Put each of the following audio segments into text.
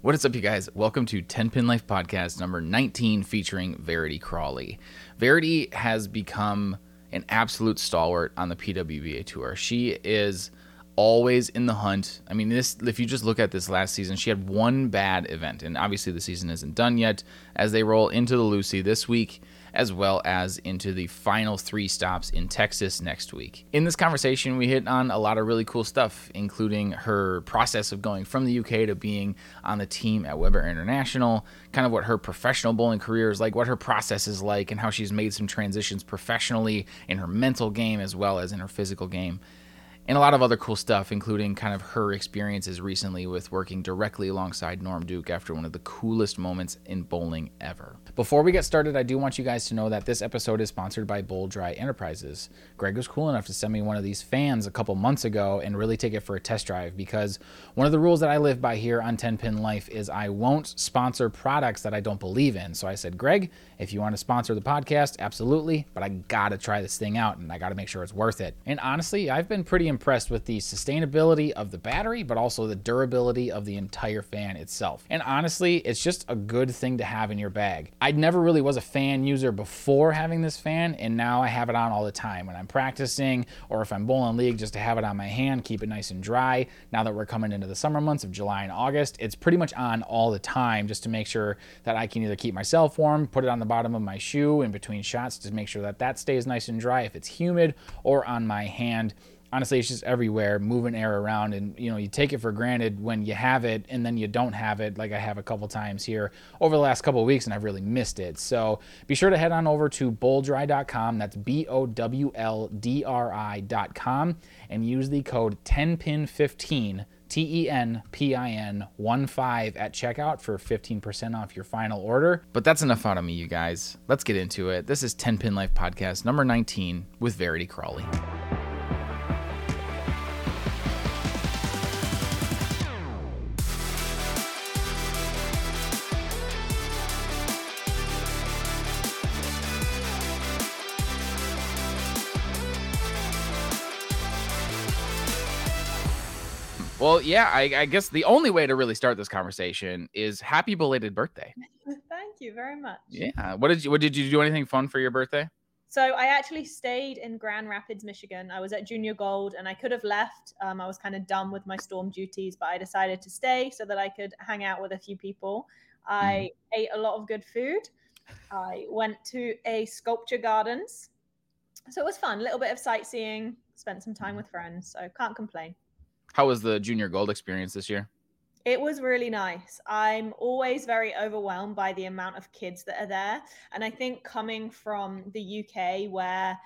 What is up, you guys? Welcome to 10 Pin Life Podcast number 19 featuring Verity Crawley. Verity has become an absolute stalwart on the PWBA tour. She is always in the hunt. I mean, this if you just look at this last season, she had one bad event, and obviously the season isn't done yet as they roll into the Lucy this week as well as into the final three stops in Texas next week. In this conversation, we hit on a lot of really cool stuff, including her process of going from the UK to being on the team at Webber International, kind of what her professional bowling career is like, what her process is like, and how she's made some transitions professionally in her mental game as well as in her physical game and a lot of other cool stuff, including kind of her experiences recently with working directly alongside Norm Duke after one of the coolest moments in bowling ever. Before we get started, I do want you guys to know that this episode is sponsored by BowlDri Enterprises. Greg was cool enough to send me one of these fans a couple months ago and really take it for a test drive because one of the rules that I live by here on 10 Pin Life is I won't sponsor products that I don't believe in. So I said, Greg, if you want to sponsor the podcast, absolutely, but I gotta try this thing out and I gotta make sure it's worth it. And honestly, I've been pretty impressed with the sustainability of the battery, but also the durability of the entire fan itself. And honestly, it's just a good thing to have in your bag. I never really was a fan user before having this fan, and now I have it on all the time when I'm practicing or if I'm bowling league just to have it on my hand, keep it nice and dry. Now that we're coming into the summer months of July and August, it's pretty much on all the time just to make sure that I can either keep myself warm, put it on the bottom of my shoe in between shots to make sure that that stays nice and dry if it's humid, or on my hand. Honestly it's just everywhere moving air around and you know you take it for granted when you have it and then you don't have it like i have a couple times here over the last couple weeks and i've really missed it. So be sure to head on over to bowldri.com that's b-o-w-l-d-r-i.com and use the code 10pin15 T-E-N-P-I-N 1-5 at checkout for 15% off your final order. But that's enough out of me, you guys. Let's get into it. This is 10 Pin Life Podcast number 19 with Verity Crawley. Well, yeah, I, I, guess the only way to really start this conversation is happy belated birthday. Thank you very much. Yeah. What did you what did you do anything fun for your birthday? So I actually stayed in Grand Rapids, Michigan. I was at Junior Gold and I could have left. Um, I was kind of done with my storm duties, but I decided to stay so that I could hang out with a few people. I mm. ate a lot of good food. I went to a sculpture gardens. So it was fun. A little bit of sightseeing, spent some time mm-hmm. with friends. So can't complain. How was the junior gold experience this year? It was really nice. I'm always very overwhelmed by the amount of kids that are there. And I think coming from the UK, where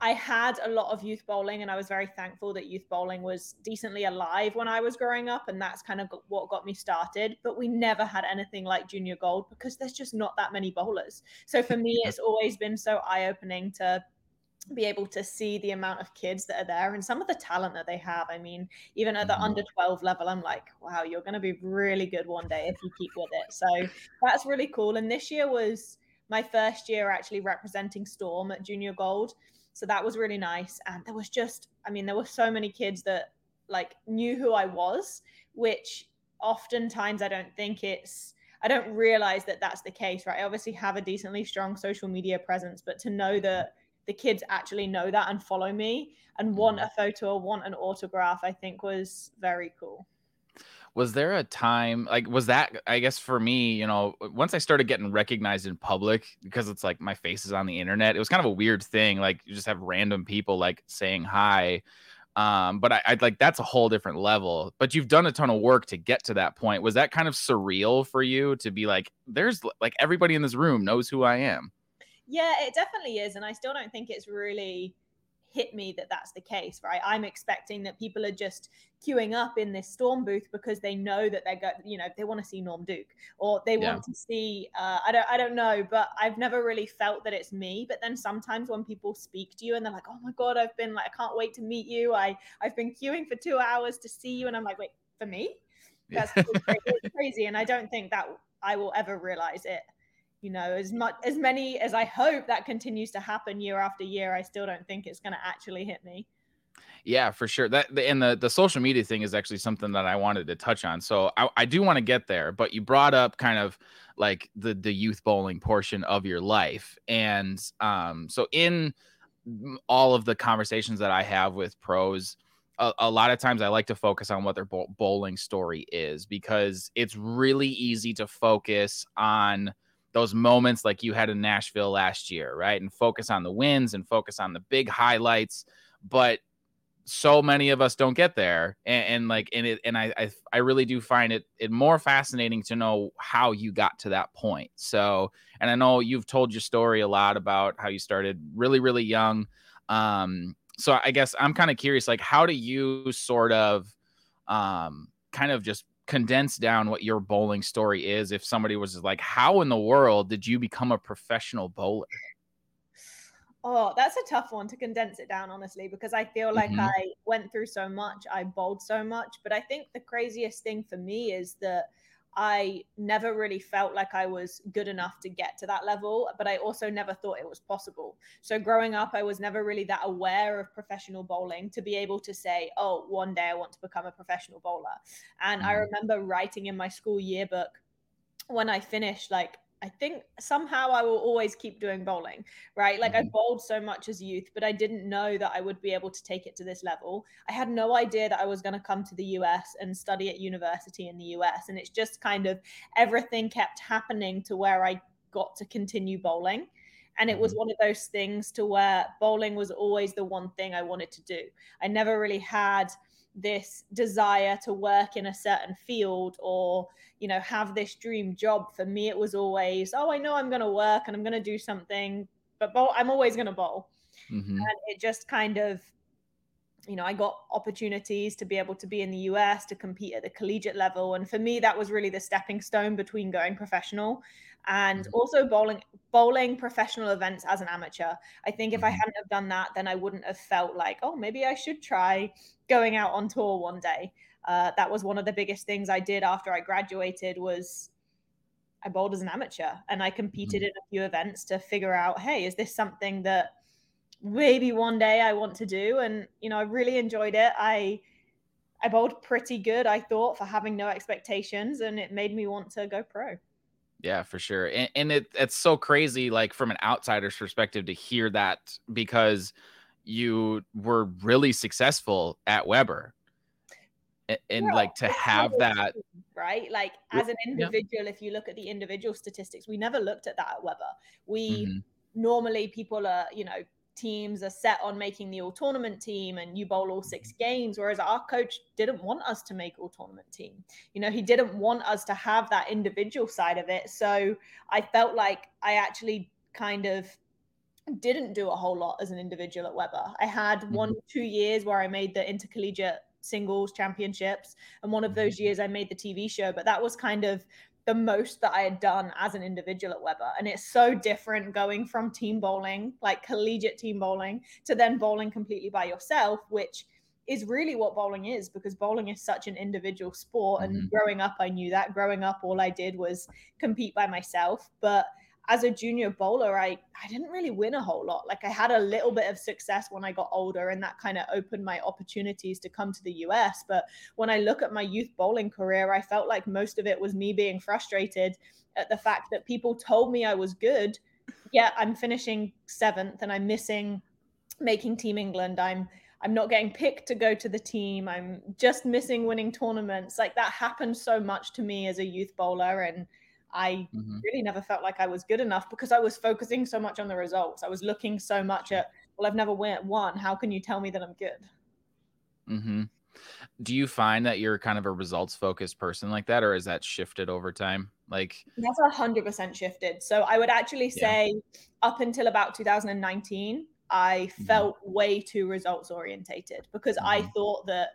I had a lot of youth bowling, and I was very thankful that youth bowling was decently alive when I was growing up. And that's kind of what got me started. But we never had anything like Junior Gold because there's just not that many bowlers. So for me, it's always been so eye opening to be able to see the amount of kids that are there and some of the talent that they have. I mean, even at the mm-hmm. under 12 level, I'm like, wow, you're going to be really good one day if you keep with it. So that's really cool. And this year was my first year actually representing Storm at Junior Gold. So that was really nice. And there was just, I mean, there were so many kids that like knew who I was, which oftentimes I don't think it's, I don't realize that that's the case, right? I obviously have a decently strong social media presence, but to know that the kids actually know that and follow me and want mm-hmm. a photo or want an autograph, I think was very cool. Was there a time like was that I guess for me, you know, once I started getting recognized in public because it's like my face is on the internet, it was kind of a weird thing. Like you just have random people like saying hi. Um, but I, I'd like that's a whole different level. But you've done a ton of work to get to that point. Was that kind of surreal for you to be like, there's like everybody in this room knows who I am? Yeah, it definitely is. And I still don't think it's really hit me that that's the case, right? I'm expecting that people are just queuing up in this storm booth because they know that they're going, you know, they want to see Norm Duke or they yeah. want to see, uh, I don't, I don't know, but I've never really felt that it's me. But then sometimes when people speak to you and they're like, oh my God, I've been like, I can't wait to meet you. I, I've been queuing for two hours to see you. And I'm like, wait, for me? That's crazy. And I don't think that I will ever realize it you know as much as many as i hope that continues to happen year after year i still don't think it's going to actually hit me Yeah, for sure. That and the the social media thing is actually something that I wanted to touch on. So I, I do want to get there, but you brought up kind of like the the youth bowling portion of your life, and um, so in all of the conversations that I have with pros, a, a, lot of times I like to focus on what their bowling story is because it's really easy to focus on those moments like you had in Nashville last year, right? And focus on the wins and focus on the big highlights. But so many of us don't get there and, and, like and it and I, I i really do find it it more fascinating to know how you got to that point so and i know you've told your story a lot about how you started really really young um so i guess i'm kind of curious like how do you sort of um kind of just condense down what your bowling story is if somebody was like how in the world did you become a professional bowler Oh, that's a tough one to condense it down, honestly, because I feel like mm-hmm. I went through so much, I bowled so much. But I think the craziest thing for me is that I never really felt like I was good enough to get to that level, but I also never thought it was possible. So growing up, I was never really that aware of professional bowling to be able to say, oh, one day I want to become a professional bowler. And mm-hmm. I remember writing in my school yearbook when I finished, like, I think somehow I will always keep doing bowling, right? Like mm-hmm. I bowled so much as youth, but I didn't know that I would be able to take it to this level. I had no idea that I was going to come to the US and study at university in the US. And it's just kind of everything kept happening to where I got to continue bowling. And it was mm-hmm. one of those things to where bowling was always the one thing I wanted to do. I never really had this desire to work in a certain field or you know have this dream job for me it was always oh i know i'm going to work and i'm going to do something but bowl, i'm always going to bowl mm-hmm. and it just kind of you know i got opportunities to be able to be in the us to compete at the collegiate level and for me that was really the stepping stone between going professional and mm-hmm. also bowling bowling professional events as an amateur. I think if mm-hmm. I hadn't have done that, then I wouldn't have felt like, oh, maybe I should try going out on tour one day. Uh, that was one of the biggest things I did after I graduated was I bowled as an amateur and I competed mm-hmm. in a few events to figure out, hey, is this something that maybe one day I want to do? And you know, I really enjoyed it. I I bowled pretty good, I thought, for having no expectations, and it made me want to go pro. Yeah, for sure. And, and it it's so crazy, like from an outsider's perspective, to hear that because you were really successful at Webber. And, like to have that right like as an individual yeah. if you look at the individual statistics we never looked at that at webber we mm-hmm. normally people are you know teams are set on making the all tournament team and you bowl all six mm-hmm. games whereas our coach didn't want us to make all tournament team you know he didn't want us to have that individual side of it so i felt like i actually kind of didn't do a whole lot as an individual at webber i had mm-hmm. one two years where i made the intercollegiate singles championships and one of those mm-hmm. years i made the tv show but that was kind of the most that I had done as an individual at Webber. And it's so different going from team bowling, like collegiate team bowling, to then bowling completely by yourself, which is really what bowling is because bowling is such an individual sport. And mm-hmm. growing up, I knew that. Growing up, all I did was compete by myself. But as a junior bowler, I, I didn't really win a whole lot. Like I had a little bit of success when I got older, and that kind of opened my opportunities to come to the US. But when I look at my youth bowling career, I felt like most of it was me being frustrated at the fact that people told me I was good. Yet I'm finishing seventh and I'm missing making Team England. I'm I'm not getting picked to go to the team. I'm just missing winning tournaments. Like that happened so much to me as a youth bowler and I mm-hmm. really never felt like I was good enough because I was focusing so much on the results. I was looking so much at, well, I've never won. How can you tell me that I'm good? Mm-hmm. Do you find that you're kind of a results focused person like that, or is that shifted over time? Like that's a hundred percent shifted. So I would actually say yeah. up until about 2019, I mm-hmm. felt way too results orientated because mm-hmm. I thought that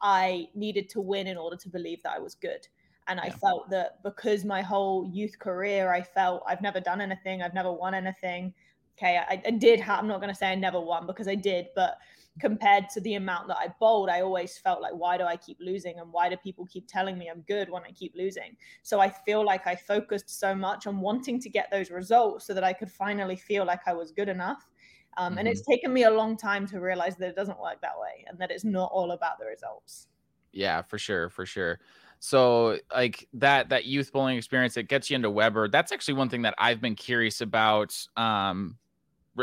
I needed to win in order to believe that I was good. And I felt that because my whole youth career, I felt I've never done anything, I've never won anything. Okay, I, I did have, I'm not going to say I never won because I did, but compared to the amount that I bowled, I always felt like, why do I keep losing? And why do people keep telling me I'm good when I keep losing? So I feel like I focused so much on wanting to get those results so that I could finally feel like I was good enough. Um, mm-hmm. And it's mm-hmm. taken me a long time to realize that it doesn't work that way and that it's not all about the results. Yeah, for sure, for sure. So like that that youth bowling experience, it gets you into Webber. That's actually one thing that I've been curious about. Um,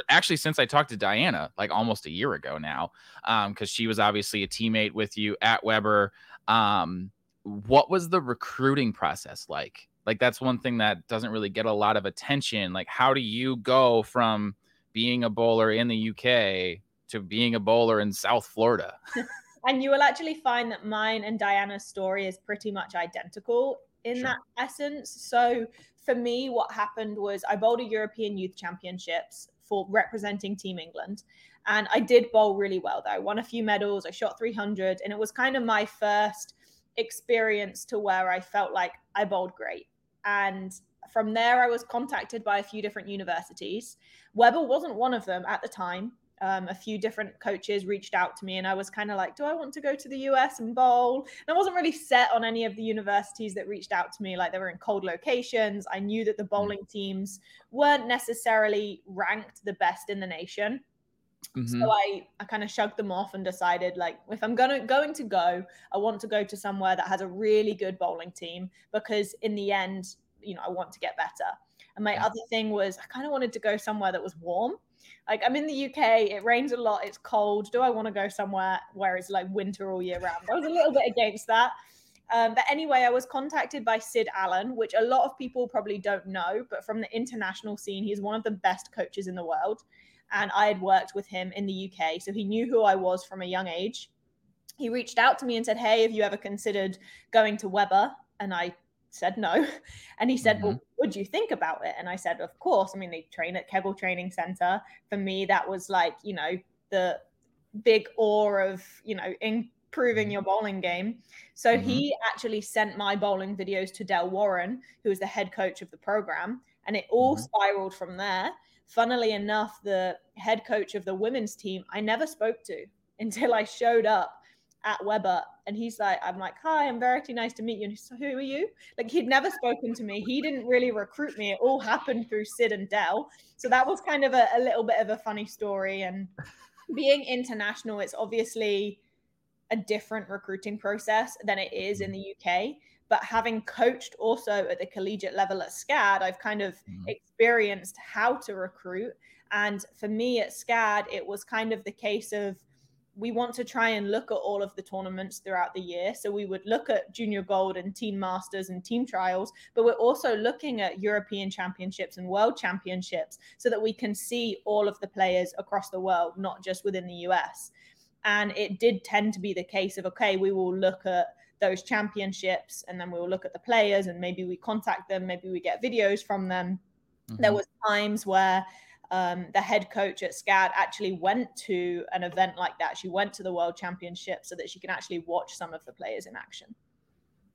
actually since I talked to Diana like almost a year ago now, um, because she was obviously a teammate with you at Webber. Um, what was the recruiting process like? Like that's one thing that doesn't really get a lot of attention. Like how do you go from being a bowler in the UK to being a bowler in South Florida? and you will actually find that mine and Diana's story is pretty much identical in sure. that essence. So for me, what happened was I bowled a European Youth Championships for representing Team England. And I did bowl really well though. I won a few medals. I shot 300. And it was kind of my first experience to where I felt like I bowled great. And from there, I was contacted by a few different universities. Webber wasn't one of them at the time. Um, a few different coaches reached out to me, and I was kind of like, Do I want to go to the US and bowl? And I wasn't really set on any of the universities that reached out to me. Like, they were in cold locations. I knew that the mm. bowling teams weren't necessarily ranked the best in the nation. Mm-hmm. So I, I kind of shrugged them off and decided like if I'm gonna going to go, I want to go to somewhere that has a really good bowling team because in the end, you know, I want to get better. And my yeah. other thing was I kind of wanted to go somewhere that was warm. Like I'm in the UK, it rains a lot, it's cold. Do I want to go somewhere where it's like winter all year round? I was a little bit against that. Um, but anyway, I was contacted by Sid Allen, which a lot of people probably don't know, but from the international scene, he's one of the best coaches in the world and I had worked with him in the UK. So he knew who I was from a young age. He reached out to me and said, Hey, have you ever considered going to Webber? And I said no. And he said, mm-hmm. Well, would you think about it? And I said, Of course. I mean, they train at Kegel Training Center. For me, that was like, you know, the big awe of, you know, improving mm-hmm. your bowling game. So mm-hmm. he actually sent my bowling videos to Del Warren, who was the head coach of the program. And it all mm-hmm. spiraled from there funnily enough, the head coach of the women's team, I never spoke to until I showed up at Webber. And he's like, I'm like, hi, I'm very nice to meet you. And he's like, who are you? Like he'd never spoken to me. He didn't really recruit me. It all happened through Sid and Del. So that was kind of a, a little bit of a funny story. And being international, it's obviously a different recruiting process than it is in the UK but having coached also at the collegiate level at SCAD, I've kind of mm-hmm. experienced how to recruit. And for me at SCAD, it was kind of the case of we want to try and look at all of the tournaments throughout the year. So we would look at junior gold and team masters and team trials, but we're also looking at European championships and world championships so that we can see all of the players across the world, not just within the US. And it did tend to be the case of, okay, we will look at those championships and then we will look at the players and maybe we contact them maybe we get videos from them mm-hmm. there was times where um, the head coach at SCAD actually went to an event like that. She went to the World Championship so that she can actually watch some of the players in action.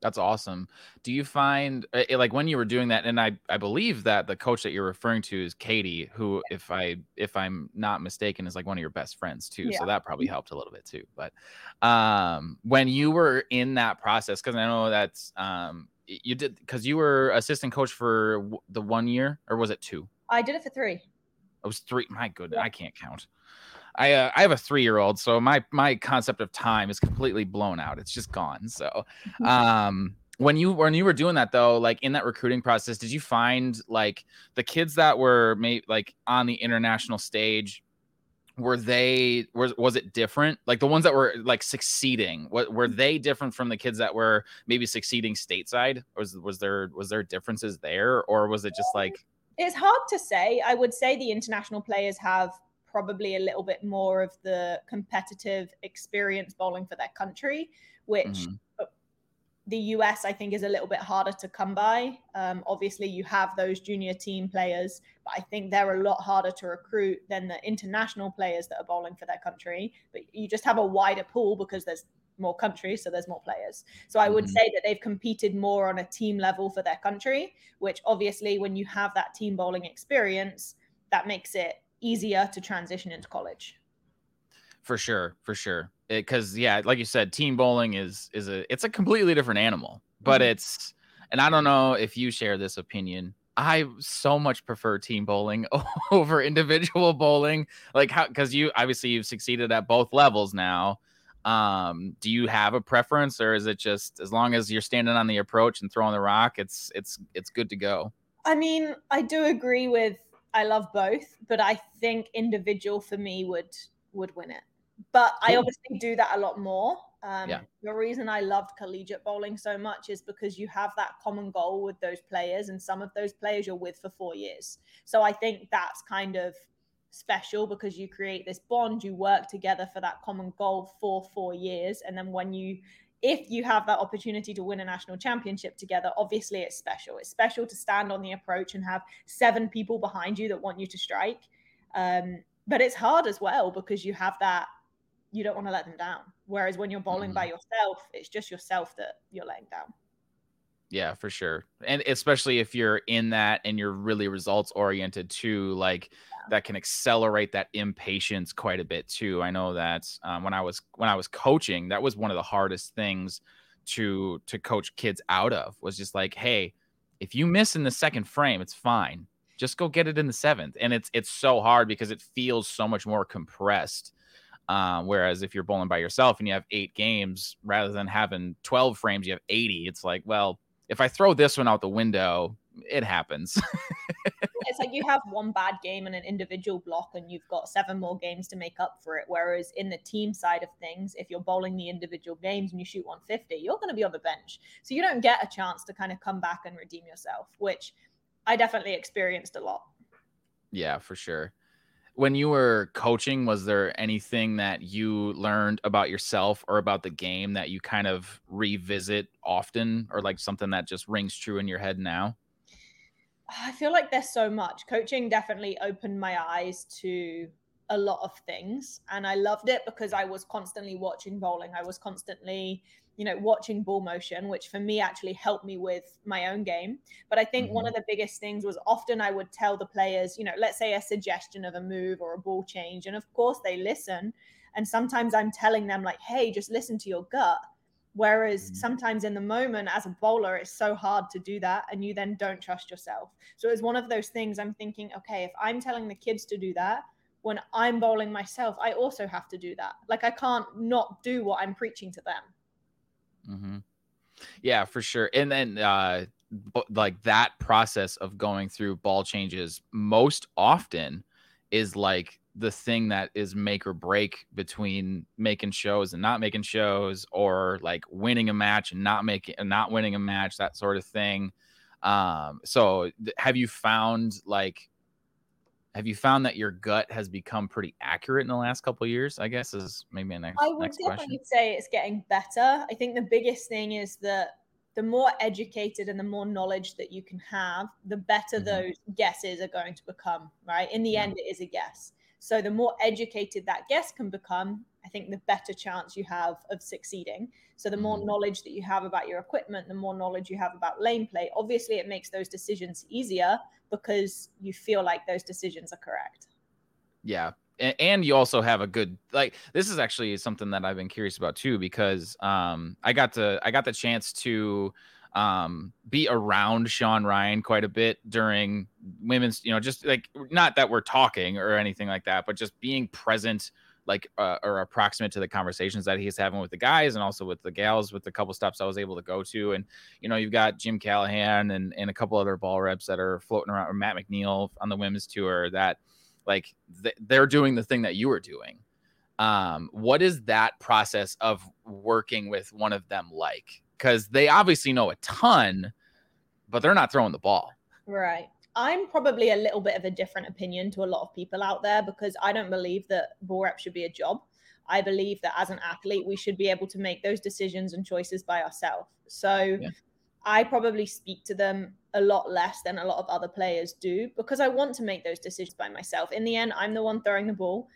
That's awesome. Do you find uh, like when you were doing that, and I I believe that the coach that you're referring to is Katie, who yeah. if I if I'm not mistaken is like one of your best friends too. Yeah. So that probably helped a little bit too. But um, when you were in that process, because I know that's um you did because you were assistant coach for the one year or was it two? I did it for three. It was three. My goodness. I can't count. I uh, I have a three year old, so my my concept of time is completely blown out. It's just gone. So, um, when you when you were doing that though, like in that recruiting process, did you find like the kids that were made like on the international stage? Were they was was it different? Like the ones that were like succeeding, what were mm. they different from the kids that were maybe succeeding stateside? Was was there was there differences there, or was it just like? It's hard to say. I would say the international players have probably a little bit more of the competitive experience bowling for their country, which mm-hmm. the US, I think, is a little bit harder to come by. Um, obviously, you have those junior team players, but I think they're a lot harder to recruit than the international players that are bowling for their country. But you just have a wider pool because there's more countries, so there's more players. So I would mm-hmm. say that they've competed more on a team level for their country, which obviously, when you have that team bowling experience, that makes it easier to transition into college. For sure, for sure. Because yeah, like you said, team bowling is is a it's a completely different animal, but mm-hmm. it's and I don't know if you share this opinion. I so much prefer team bowling over individual bowling. Like how because you obviously you've succeeded at both levels now. Um, do you have a preference or is it just as long as you're standing on the approach and throwing the rock, it's it's it's good to go? I mean, I do agree with I love both, but I think individual for me would would win it. But cool. I obviously do that a lot more. Um, yeah. The reason I loved collegiate bowling so much is because you have that common goal with those players, and some of those players you're with for four years. So I think that's kind of special because you create this bond, you work together for that common goal for four years. And then when you, if you have that opportunity to win a national championship together, obviously it's special. It's special to stand on the approach and have seven people behind you that want you to strike. Um, but it's hard as well because you have that you don't want to let them down. Whereas when you're bowling mm-hmm. by yourself, it's just yourself that you're letting down. Yeah, for sure. And especially if you're in that and you're really results oriented too, like that can accelerate that impatience quite a bit too. I know that um, when I was when I was coaching, that was one of the hardest things to to coach kids out of was just like, hey, if you miss in the second frame, it's fine. Just go get it in the seventh. And it's it's so hard because it feels so much more compressed um, whereas if you're bowling by yourself and you have eight games rather than having 12 frames, you have 80. It's like, well, if I throw this one out the window, it happens. it's like you have one bad game and an individual block, and you've got seven more games to make up for it. Whereas in the team side of things, if you're bowling the individual games and you shoot 150, you're going to be on the bench. So you don't get a chance to kind of come back and redeem yourself, which I definitely experienced a lot. Yeah, for sure when you were coaching was there anything that you learned about yourself or about the game that you kind of revisit often or like something that just rings true in your head now? I feel like there's so much. Coaching definitely opened my eyes to a lot of things and i loved it because i was constantly watching bowling i was constantly you know, watching ball motion, which for me actually helped me with my own game. But I think mm-hmm. one of the biggest things was often I would tell the players, you know, let's say a suggestion of a move or a ball change. And of course they listen. And sometimes I'm telling them, like, hey, just listen to your gut. Whereas mm-hmm. sometimes in the moment, as a bowler, it's so hard to do that. And you then don't trust yourself. So it's one of those things I'm thinking, okay, if I'm telling the kids to do that, when I'm bowling myself, I also have to do that. Like I can't not do what I'm preaching to them. Mm-hmm. Yeah, for sure. And then uh, like that process of going through ball changes most often is like the thing that is make or break between making shows and not making shows or like winning a match and not making and not winning a match that sort of thing um so have you found like have you found that your gut has become pretty accurate in the last couple years i guess is maybe a next i would next definitely question. say it's getting better i think the biggest thing is that the more educated and the more knowledge that you can have the better mm-hmm. those guesses are going to become right in the yeah. end it is a guess so the more educated that guest can become i think the better chance you have of succeeding so the more mm-hmm. knowledge that you have about your equipment the more knowledge you have about lane play obviously it makes those decisions easier because you feel like those decisions are correct. Yeah. And you also have a good like this is actually something that I've been curious about too because um I got to I got the chance to um be around Sean Ryan quite a bit during women's you know just like not that we're talking or anything like that but just being present like uh, or approximate to the conversations that he's having with the guys and also with the gals with the couple stops I was able to go to. And you know, you've got Jim Callahan and, and a couple other ball reps that are floating around, or Matt McNeil on the women's tour that like th- they're doing the thing that you were doing. Um, what is that process of working with one of them like? Because they obviously know a ton, but they're not throwing the ball. Right. I'm probably a little bit of a different opinion to a lot of people out there because I don't believe that ball rep should be a job. I believe that as an athlete, we should be able to make those decisions and choices by ourselves. So yeah. I probably speak to them a lot less than a lot of other players do because I want to make those decisions by myself. In the end, I'm the one throwing the ball.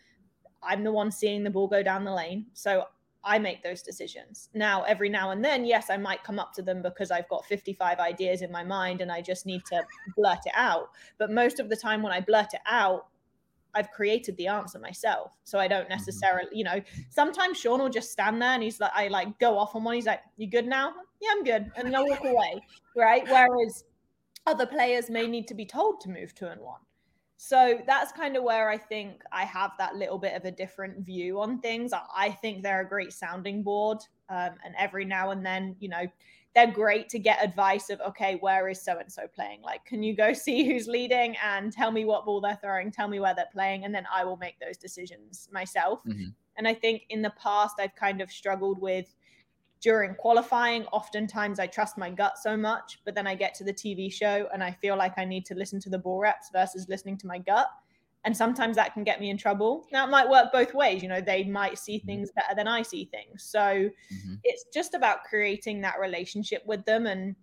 I'm the one seeing the ball go down the lane. So I make those decisions. Now, every now and then, yes, I might come up to them because I've got 55 ideas in my mind and I just need to blurt it out. But most of the time, when I blurt it out, I've created the answer myself. So I don't mm-hmm. necessarily, you know, sometimes Sean will just stand there and he's like, I like go off on one. He's like, You good now? Yeah, I'm good. And then I'll walk away. Right. Whereas other players may need to be told to move two and one. So that's kind of where I think I have that little bit of a different view on things. I think they're a great sounding board. Um, and every now and then, you know, they're great to get advice of, okay, where is so and so playing? Like, can you go see who's leading and tell me what ball they're throwing? Tell me where they're playing. And then I will make those decisions myself. Mm-hmm. And I think in the past, I've kind of struggled with during qualifying. Oftentimes, I trust my gut so much, but then I get to the TV show and I feel like I need to listen to the ball reps versus listening to my gut. And sometimes that can get me in trouble. Now, it might work both ways. You know, they might see mm-hmm. things better than I see things. So mm-hmm. it's just about creating that relationship with them and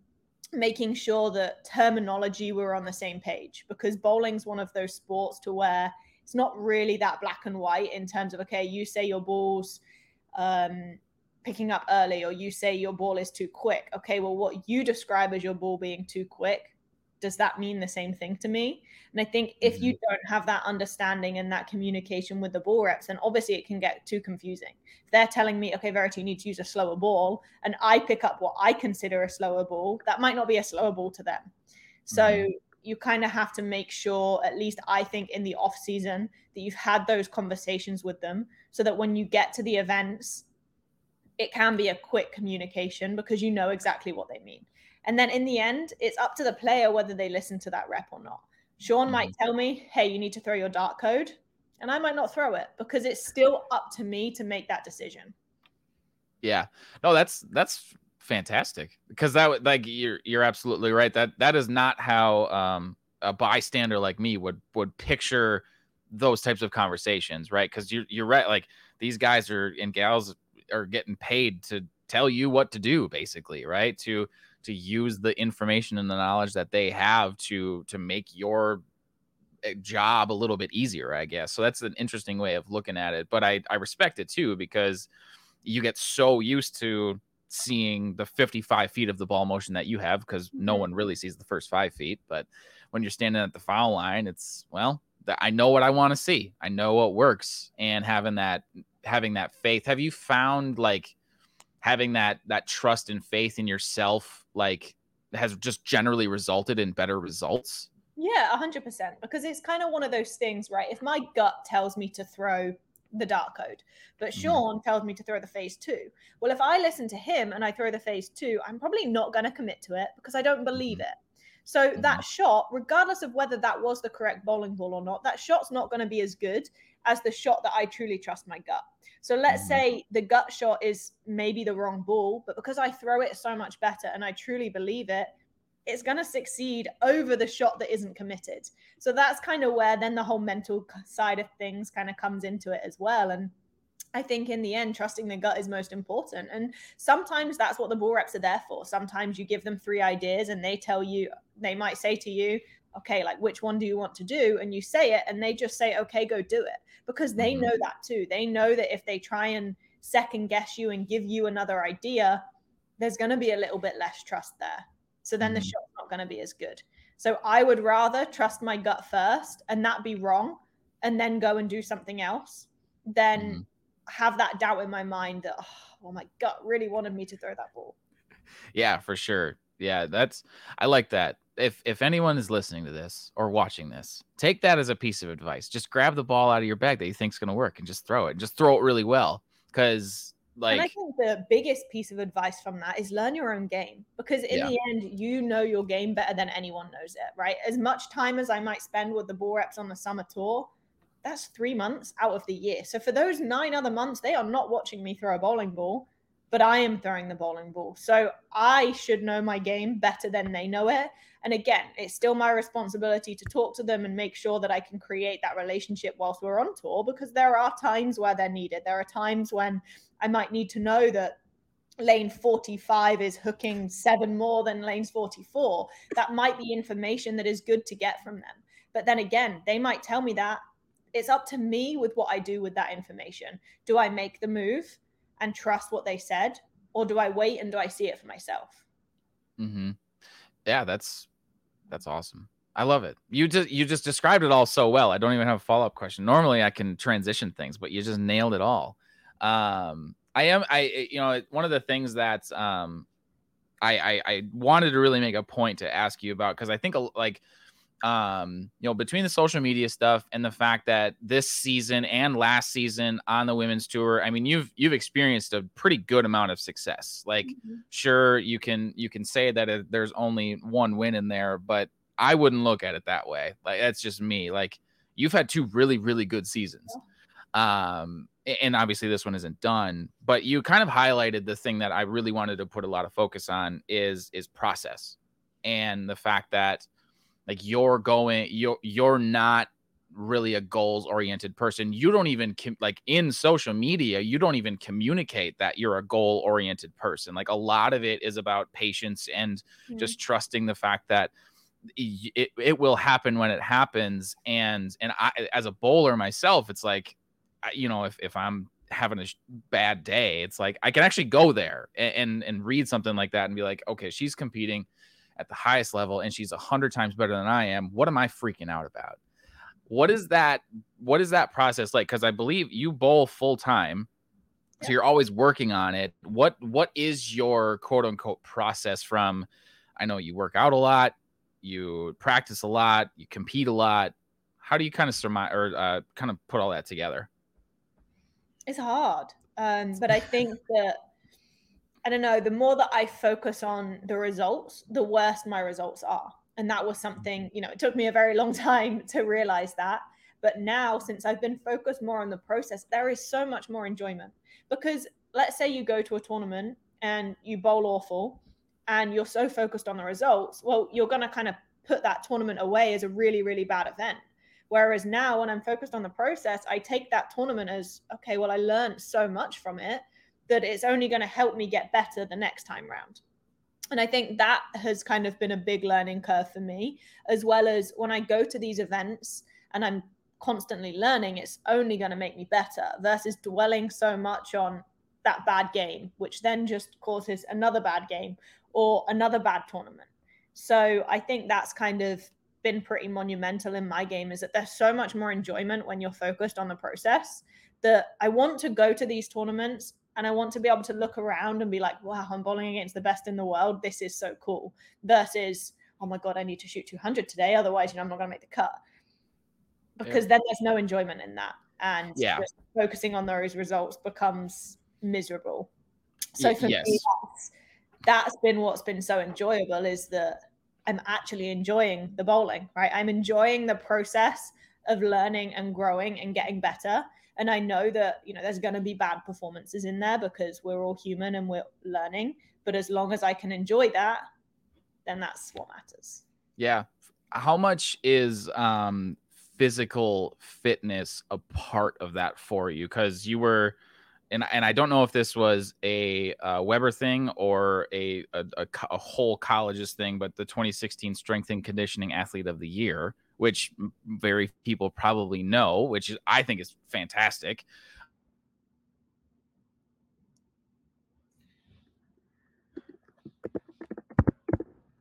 making sure that terminology we're on the same page because bowling's one of those sports to where it's not really that black and white in terms of okay you say your balls um, picking up early or you say your ball is too quick. Okay, well, what you describe as your ball being too quick, does that mean the same thing to me? And I think if you mm-hmm. don't have that understanding and that communication with the ball reps, then obviously it can get too confusing. If they're telling me, okay, Verity, you need to use a slower ball, and I pick up what I consider a slower ball, that might not be a slower ball to them. So mm-hmm. you kind of have to make sure, at least I think in the off season, that you've had those conversations with them so that when you get to the events, it can be a quick communication because you know exactly what they mean. And then in the end, it's up to the player whether they listen to that rep or not. Sean mm-hmm. might tell me, hey, you need to throw your Dark Code. And I might not throw it because it's still up to me to make that decision. Yeah. No, that's that's fantastic. Because that would like you're you're absolutely right. That that is not how um a bystander like me would would picture those types of conversations, right? Because you're you're right. Like these guys are and gals are getting paid to tell you what to do basically right to to use the information and the knowledge that they have to to make your eh, job a little bit easier i guess so that's an interesting way of looking at it but i i respect it too because you get so used to seeing the 55 feet of the ball motion that you have because no mm-hmm. one really sees the first five feet but when you're standing at the foul line it's well I know what I want to see. I know what works, and having that having that faith. Have you found like having that that trust and faith in yourself like has just generally resulted in better results? Yeah, 100% because it's kind of one of those things, right? If my gut tells me to throw the Dark Code, but mm-hmm. Sean mm. tells me to throw the Phaze 2. Well, if I listen to him and I throw the Phaze 2, I'm probably not going to commit to it because I don't believe mm-hmm. it. So mm-hmm. that shot, regardless of whether that was the correct bowling ball or not, that shot's not going to be as good as the shot that I truly trust my gut. So let's mm-hmm. say the gut shot is maybe the wrong ball, but because I throw it so much better and I truly believe it, it's going to succeed over the shot that isn't committed. So that's kind of where then the whole mental side of things kind of comes into it as well. And I think in the end, trusting the gut is most important. And sometimes that's what the ball reps are there for. Sometimes you give them three ideas and they tell you, they might say to you, okay, like which one do you want to do? And you say it and they just say, okay, go do it because they mm-hmm. know that too. They know that if they try and second guess you and give you another idea, there's going to be a little bit less trust there. So then mm-hmm. the shot's not going to be as good. So I would rather trust my gut first and that be wrong and then go and do something else than mm-hmm. have that doubt in my mind that, oh, well, my gut really wanted me to throw that ball. Yeah, for sure. Yeah, that's, I like that if if anyone is listening to this or watching this, take that as a piece of advice. Just grab the ball out of your bag that you think's going to work and just throw it. Just throw it really well because like and I think the biggest piece of advice from that is learn your own game because in yeah. the end you know your game better than anyone knows it, right? As much time as I might spend with the ball reps on the summer tour, that's 3 months out of the year. So for those 9 other months they are not watching me throw a bowling ball but I am throwing the bowling ball. So I should know my game better than they know it. And again, it's still my responsibility to talk to them and make sure that I can create that relationship whilst we're on tour because there are times where they're needed. There are times when I might need to know that lane 45 is hooking seven more than lanes 44. That might be information that is good to get from them. But then again, they might tell me that. It's up to me with what I do with that information. Do I make the move? And trust what they said or do i wait and do i see it for myself? Mm-hmm. Yeah that's that's awesome. I love it. You just you just described it all so well. I don't even have a follow-up question. Normally i can transition things but you just nailed it all. Um i am i you know one of the things that um I, I, I wanted to really make a point to ask you about because I think like um you know between the social media stuff and the fact that this season and last season on the women's tour i mean you've you've experienced a pretty good amount of success like mm-hmm. sure you can you can say that it, there's only one win in there but i wouldn't look at it that way like that's just me like you've had two really really good seasons yeah. um and obviously this one isn't done but you kind of highlighted the thing that i really wanted to put a lot of focus on is is process and the fact that like you're going you're you're not really a goals oriented person. You don't even com- like in social media you don't even communicate that you're a goal oriented person. Like a lot of it is about patience and mm-hmm. just trusting the fact that it, it will happen when it happens. And and i as a bowler myself it's like you know, if, if I'm having a bad day, it's like I can actually go there and, and, and read something like that and be like, okay, she's competing at the highest level and she's a hundred times better than I am. What am I freaking out about? What is that? What is that process like? Because I believe you bowl full time, so you're always working on it. What what is your quote unquote process from? I know you work out a lot, you practice a lot, you compete a lot. How do you kind of surmise or uh, kind of put all that together? it's hard. Um, but I think that I don't know, the more that I focus on the results, the worse my results are. And that was something, mm-hmm. you know, it took me a very long time to realize that. But now, since I've been focused more on the process, there is so much more enjoyment. Because let's say you go to a tournament and you bowl awful and you're so focused on the results, well, you're going to kind of put that tournament away as a really, really bad event. Whereas now, when I'm focused on the process, I take that tournament as okay, well, I learned so much from it that it's only going to help me get better the next time round. And I think that has kind of been a big learning curve for me, as well as when I go to these events and I'm constantly learning, it's only going to make me better versus dwelling so much on that bad game, which then just causes another bad game or another bad tournament. So I think that's kind of been pretty monumental in my game is that there's so much more enjoyment when you're focused on the process that I want to go to these tournaments and I want to be able to look around and be like, wow, I'm bowling against the best in the world. This is so cool. Versus, oh my God, I need to shoot 200 today. Otherwise, you know, I'm not going to make the cut. Because yeah. then there's no enjoyment in that. And yeah. focusing on those results becomes miserable. So for yes. me, that's, that's been what's been so enjoyable is that I'm actually enjoying the bowling, right? I'm enjoying the process of learning and growing and getting better. And I know that, you know, there's going to be bad performances in there because we're all human and we're learning. But as long as I can enjoy that, then that's what matters. Yeah. How much is um, physical fitness a part of that for you? Because you were, and and I don't know if this was a uh, Webber thing or a, a, a a whole colleges thing, but the 2016 Strength and Conditioning Athlete of the Year, which very people probably know, which I think is fantastic.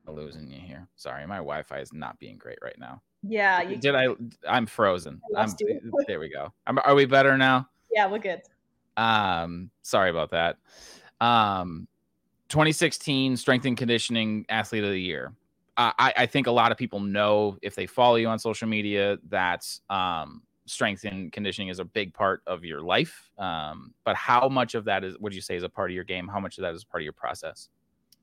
Losing you here. Sorry, my Wi-Fi is not being great right now. Yeah, you did. I I'm frozen. I I'm, there we go. I'm, are we better now? Yeah, we're good. Um, sorry about that. Um, 2016 Strength and Conditioning Athlete of the Year. I, I think a lot of people know if they follow you on social media that um, strength and conditioning is a big part of your life. Um, but how much of that is, would you say, is a part of your game? How much of that is part of your process?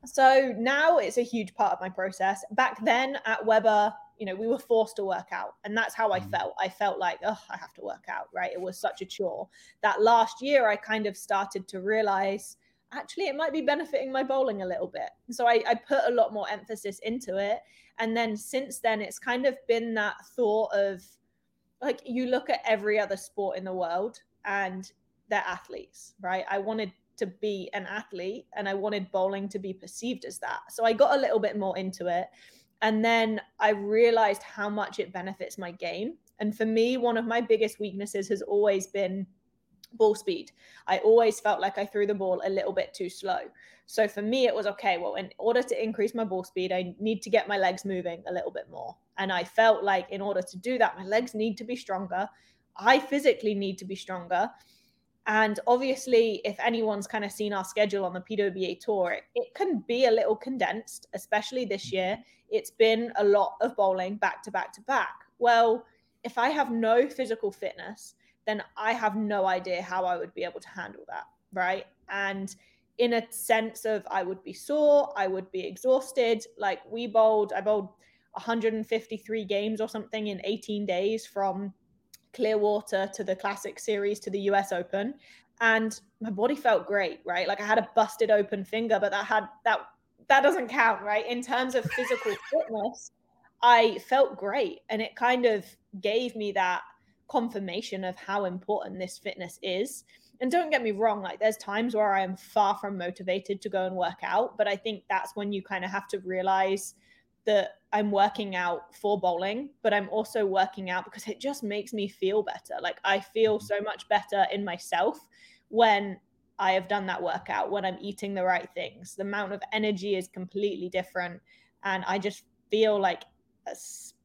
So now it's a huge part of my process. Back then at Webber, you know, we were forced to work out. And that's how I mm. felt. I felt like, oh, I have to work out, right? It was such a chore. That last year, I kind of started to realize actually it might be benefiting my bowling a little bit. So I, I put a lot more emphasis into it. And then since then, it's kind of been that thought of like, you look at every other sport in the world and they're athletes, right? I wanted to be an athlete and I wanted bowling to be perceived as that. So I got a little bit more into it. And then I realized how much it benefits my game. And for me, one of my biggest weaknesses has always been ball speed. I always felt like I threw the ball a little bit too slow. So for me, it was okay. Well, in order to increase my ball speed, I need to get my legs moving a little bit more. And I felt like in order to do that, my legs need to be stronger. I physically need to be stronger. And obviously, if anyone's kind of seen our schedule on the PWBA tour, it, it, can be a little condensed, especially this year. It's been a lot of bowling back to back to back. Well, if I have no physical fitness, then I have no idea how I would be able to handle that. Right. And in a sense of I would be sore, I would be exhausted. Like we bowled, I bowled 153 games or something in 18 days from Clearwater to the Classic Series to the US Open. And my body felt great, right? Like I had a busted open finger, but that had that that doesn't count, right? In terms of physical fitness, I felt great. And it kind of gave me that confirmation of how important this fitness is. And don't get me wrong, like there's times where I am far from motivated to go and work out, but I think that's when you kind of have to realize that I'm working out for bowling, but I'm also working out because it just makes me feel better. Like I feel mm-hmm. so much better in myself when I have done that workout, when I'm eating the right things. The amount of energy is completely different. And I just feel like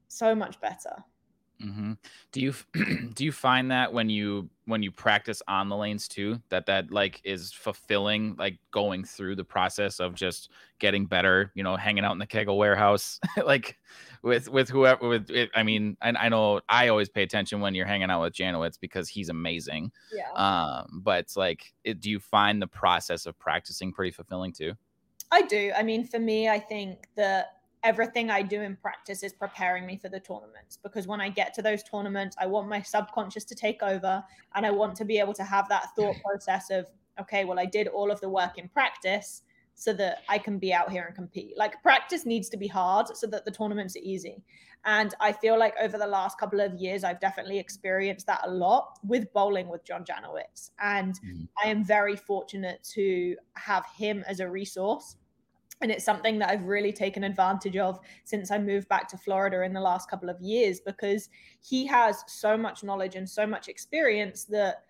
so much better. Mm-hmm. Do you do you find that when you when you practice on the lanes too that that like is fulfilling like going through the process of just getting better you know hanging out in the kegel warehouse like with with whoever with it, I mean I, I know I always pay attention when you're hanging out with Janawicz because he's amazing yeah. um but it's like it, do you find the process of practicing pretty fulfilling too? I do. I mean for me I think that everything I do in practice is preparing me for the tournaments because when I get to those tournaments, I want my subconscious to take over and I want to be able to have that thought process of, okay, well, I did all of the work in practice so that I can be out here and compete. Like practice needs to be hard so that the tournaments are easy. And I feel like over the last couple of years, I've definitely experienced that a lot with bowling with John Janawicz. And mm-hmm. I am very fortunate to have him as a resource and it's something that I've really taken advantage of since I moved back to Florida in the last couple of years because he has so much knowledge and so much experience that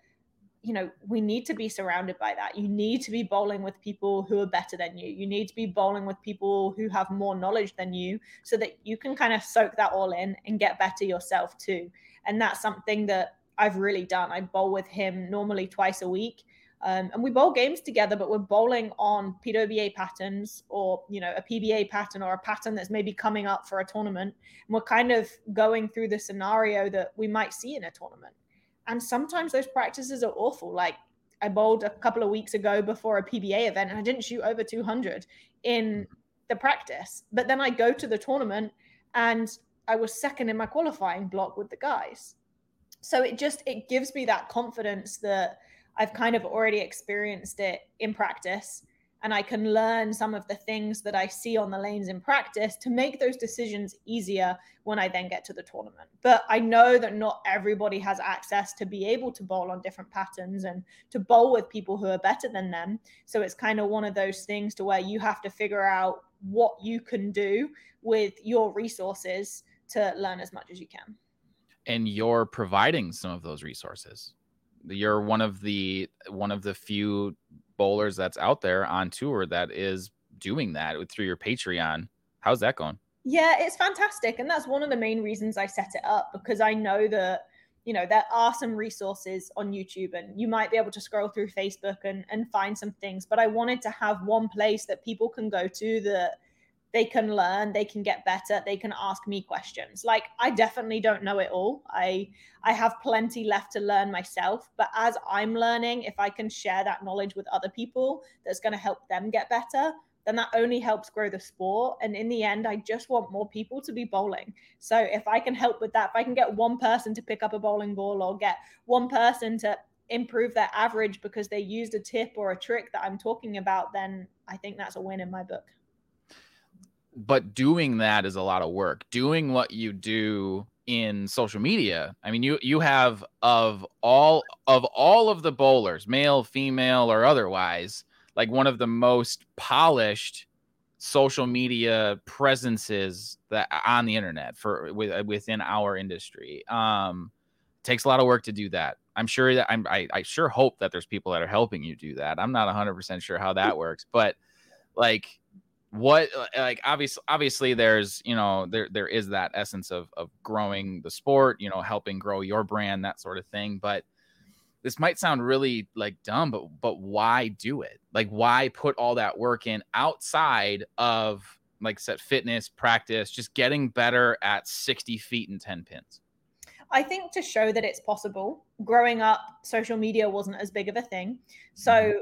you know we need to be surrounded by that. You need to be bowling with people who are better than you. You need to be bowling with people who have more knowledge than you so that you can kind of soak that all in and get better yourself too. And that's something that I've really done. I bowl with him normally twice a week um, and we bowl games together, but we're bowling on PWBA patterns or, you know, a PBA pattern or a pattern that's maybe coming up for a tournament. And we're kind of going through the scenario that we might see in a tournament. And sometimes those practices are awful. Like I bowled a couple of weeks ago before a PBA event and I didn't shoot over 200 in the practice. But then I go to the tournament and I was second in my qualifying block with the guys. So it just it gives me that confidence that I've kind of already experienced it in practice and I can learn some of the things that I see on the lanes in practice to make those decisions easier when I then get to the tournament. But I know that not everybody has access to be able to bowl on different patterns and to bowl with people who are better than them. So it's kind of one of those things to where you have to figure out what you can do with your resources to learn as much as you can. And you're providing some of those resources you're one of the one of the few bowlers that's out there on tour that is doing that through your Patreon. How's that going? Yeah, it's fantastic. And that's one of the main reasons I set it up because I know that, you know, there are some resources on YouTube and you might be able to scroll through Facebook and, and find some things. But I wanted to have one place that people can go to that they can learn they can get better they can ask me questions. Like i definitely don't know it all. I i have plenty left to learn myself but as i'm learning if i can share that knowledge with other people that's going to help them get better then that only helps grow the sport. And in the end i just want more people to be bowling. So if i can help with that if i can get one person to pick up a bowling ball or get one person to improve their average because they used a tip or a trick that i'm talking about then i think that's a win in my book but doing that is a lot of work. Doing what you do in social media. I mean, you you have of all of all of the bowlers, male, female, or otherwise, like one of the most polished social media presences that on the internet for with, within our industry. Um, takes a lot of work to do that. I'm sure that I'm, I, I sure hope that there's people that are helping you do that. I'm not 100% sure how that works, but like what uh, like obviously obviously there's you know there there is that essence of of growing the sport you know helping grow your brand that sort of thing but this might sound really like dumb, but but why do it? Like why put all that work in outside of like set fitness, practice, just getting better at 60 feet and 10 pins? I think to show that it's possible. Growing up, social media wasn't as big of a thing. So mm-hmm.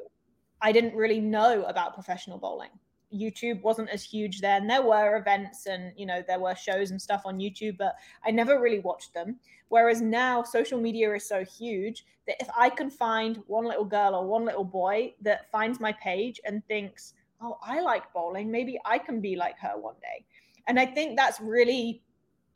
I didn't really know about professional bowling. YouTube wasn't as huge then. There were events and you know there were shows and stuff on YouTube, but I never really watched them. Whereas now social media is so huge that if I can find one little girl or one little boy that finds my page and thinks, "Oh, I like bowling, maybe I can be like her one day." And I think that's really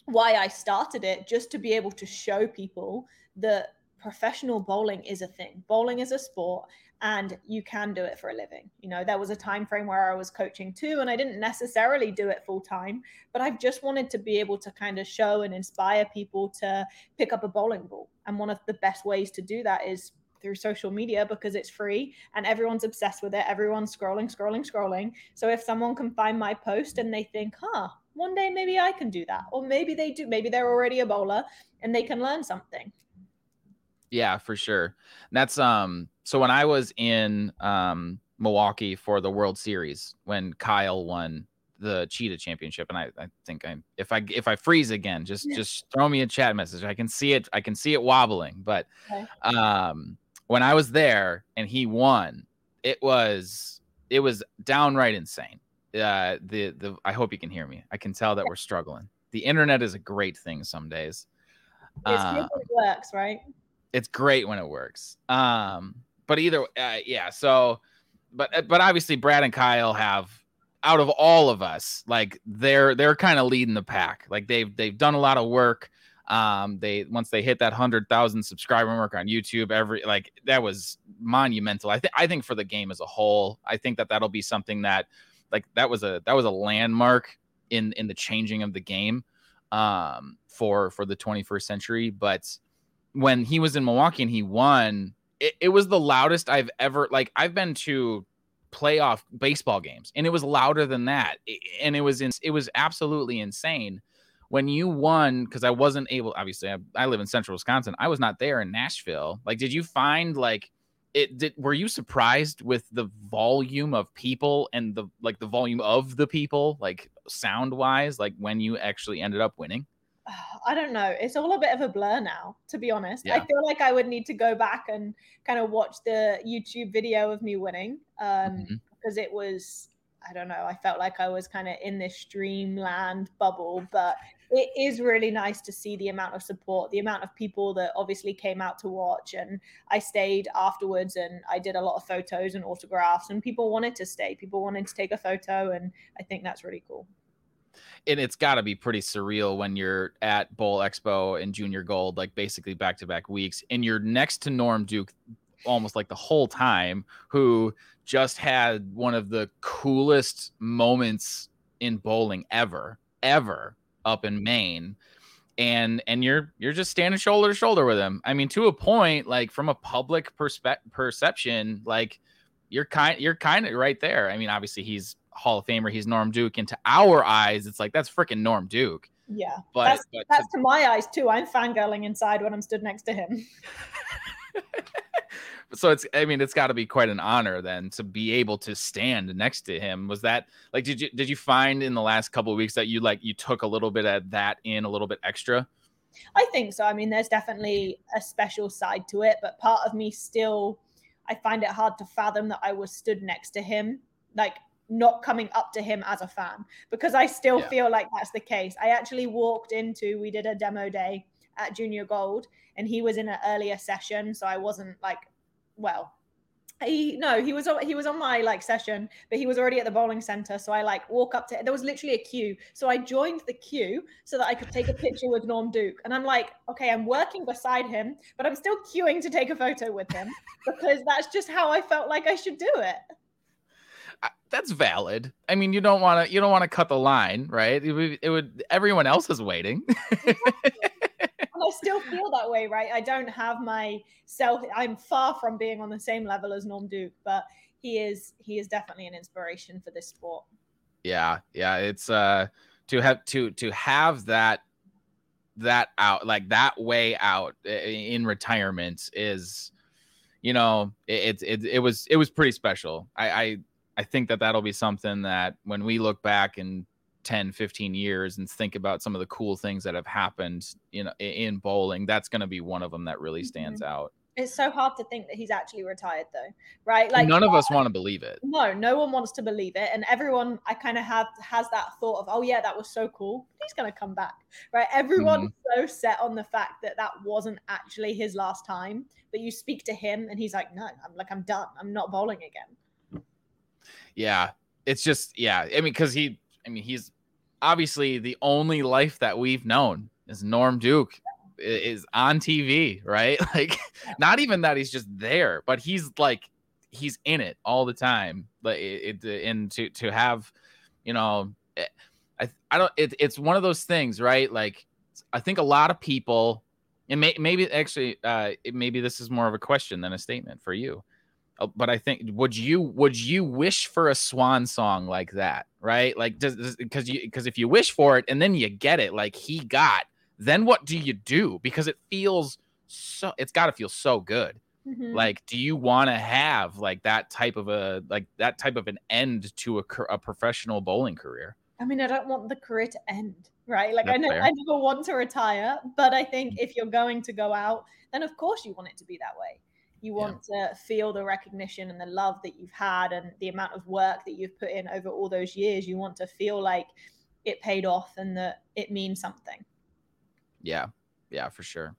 why I started it just to be able to show people that professional bowling is a thing. Bowling is a sport and you can do it for a living. You know, there was a time frame where I was coaching too and I didn't necessarily do it full time, but I've just wanted to be able to kind of show and inspire people to pick up a bowling ball. And one of the best ways to do that is through social media because it's free and everyone's obsessed with it. Everyone's scrolling, scrolling, scrolling. So if someone can find my post and they think, huh, one day maybe I can do that. Or maybe they do, maybe they're already a bowler and they can learn something. Yeah, for sure. That's um so when I was in um Milwaukee for the World Series when Kyle won the cheetah championship and I, I think I if I if I freeze again just yeah. just throw me a chat message I can see it I can see it wobbling but okay. um when I was there and he won it was it was downright insane uh, the the I hope you can hear me. I can tell that we're struggling. The internet is a great thing some days. It's uh, it works, right? It's great when it works. Um, but either uh, yeah. So, but uh, but obviously Brad and Kyle have out of all of us, like they're they're kind of leading the pack. Like they've they've done a lot of work. Um, they once they hit that hundred thousand subscriber mark on YouTube, every like that was monumental. I think I think for the game as a whole, I think that that'll be something that like that was a that was a landmark in in the changing of the game um for for the 21st century but when he was in milwaukee and he won it, it was the loudest i've ever like i've been to playoff baseball games and it was louder than that and it was in, it was absolutely insane. When you won because i wasn't able obviously I, I live in central wisconsin i was not there in nashville. Like did you find like it did were you surprised with the volume of people and the like the volume of the people like sound wise like when you actually ended up winning i don't know it's all a bit of a blur now to be honest yeah. i feel like i would need to go back and kind of watch the youtube video of me winning um mm-hmm. because it was I don't know. I felt like I was kind of in this dreamland bubble, but it is really nice to see the amount of support, the amount of people that obviously came out to watch. And I stayed afterwards and I did a lot of photos and autographs, and people wanted to stay. People wanted to take a photo. And I think that's really cool. And it's got to be pretty surreal when you're at Bowl Expo and Junior Gold, like basically back to back weeks, and you're next to Norm Duke almost like the whole time, who just had one of the coolest moments in bowling ever, ever up in Maine and and you're you're just standing shoulder to shoulder with him. I mean, to a point, like from a public perspe- perception, like you're kind you're kind of right there. I mean, obviously he's Hall of Famer, he's Norm Duke, and to our eyes, it's like that's freaking Norm Duke. Yeah, but that's, but that's to, to my eyes too. I'm fangirling inside when I'm stood next to him. so it's i mean it's got to be quite an honor then to be able to stand next to him was that like did you did you find in the last couple of weeks that you like you took a little bit of that in a little bit extra i think so i mean there's definitely a special side to it but part of me still i find it hard to fathom that i was stood next to him like not coming up to him as a fan because i still yeah. feel like that's the case. I actually walked into we did a demo day at junior gold and he was in an earlier session. So i wasn't like well he no he was on he was on my like session but he was already at the bowling center. So i like walk up to there was literally a queue. So i joined the queue so that i could take a picture with norm duke. And i'm like okay i'm working beside him but i'm still queuing to take a photo with him because that's just how i felt like i should do it that's valid i mean you don't want to you don't want to cut the line right it would, it would everyone else is waiting I still feel that way, right? I don't have my self. I'm far from being on the same level as Norm Duke, but he is. He is definitely an inspiration for this sport. Yeah, yeah. It's uh to have to to have that that out like that way out in retirement is you know, it, it, it was, it was pretty special. I, I, I think that that'll be something that when we look back in 10, 15 years and think about some of the cool things that have happened, you know, in bowling, that's going to be one of them that really stands mm-hmm. out. It's so hard to think that he's actually retired though, right? Like none of us want to believe it. No, no one wants to believe it. And everyone I kind of have has that thought of, oh yeah, that was so cool. He's going to come back. Right? Everyone's mm-hmm. so set on the fact that that wasn't actually his last time, but you speak to him and he's like, "No, I'm like I'm done. I'm not bowling again." Yeah. It's just yeah, I mean cuz he I mean he's obviously the only life that we've known is Norm Duke is on TV, right? Like not even that he's just there, but he's like he's in it all the time. But it, it and to to have, you know, eh, I I don't. It, it's one of those things, right? Like I think a lot of people, and may, maybe actually, uh, maybe this is more of a question than a statement for you. Uh, but I think would you would you wish for a swan song like that, right? Like does because you because if you wish for it and then you get it, like he got then what do you do? Because it feels so it's got to feel so good. Mm-hmm. Like, do you want to have like that type of a like that type of an end to a, a professional bowling career? I mean, I don't want the career to end, right? Like, I, know, I never want to retire, but I think mm-hmm. if you're going to go out, then of course you want it to be that way. You want yeah. to feel the recognition and the love that you've had and the amount of work that you've put in over all those years. You want to feel like it paid off and that it means something. Yeah, yeah, for sure.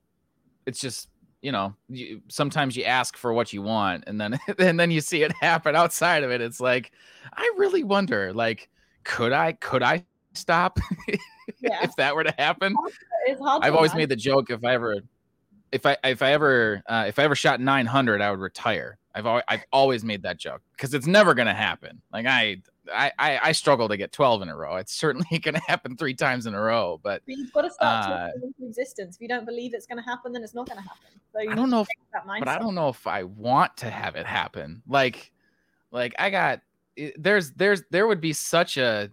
It's just you know, you, sometimes you ask for what you want, and then and then you see it happen outside of it. It's like, I really wonder, like, could I could I stop yeah. if that were to happen? I've always made the joke if I ever if I if I ever uh, if I ever shot 900, I would retire. I've always I've always made that joke because it's never gonna happen. Like I I, I, I struggle to get 12 in a row. It's certainly going to happen three times in a row, but, but you've got to start uh, into existence. If you don't believe it's going to happen, then it's not going to happen. So I don't know, if, but I don't know if I want to have it happen. Like, like I got there's there's there would be such a.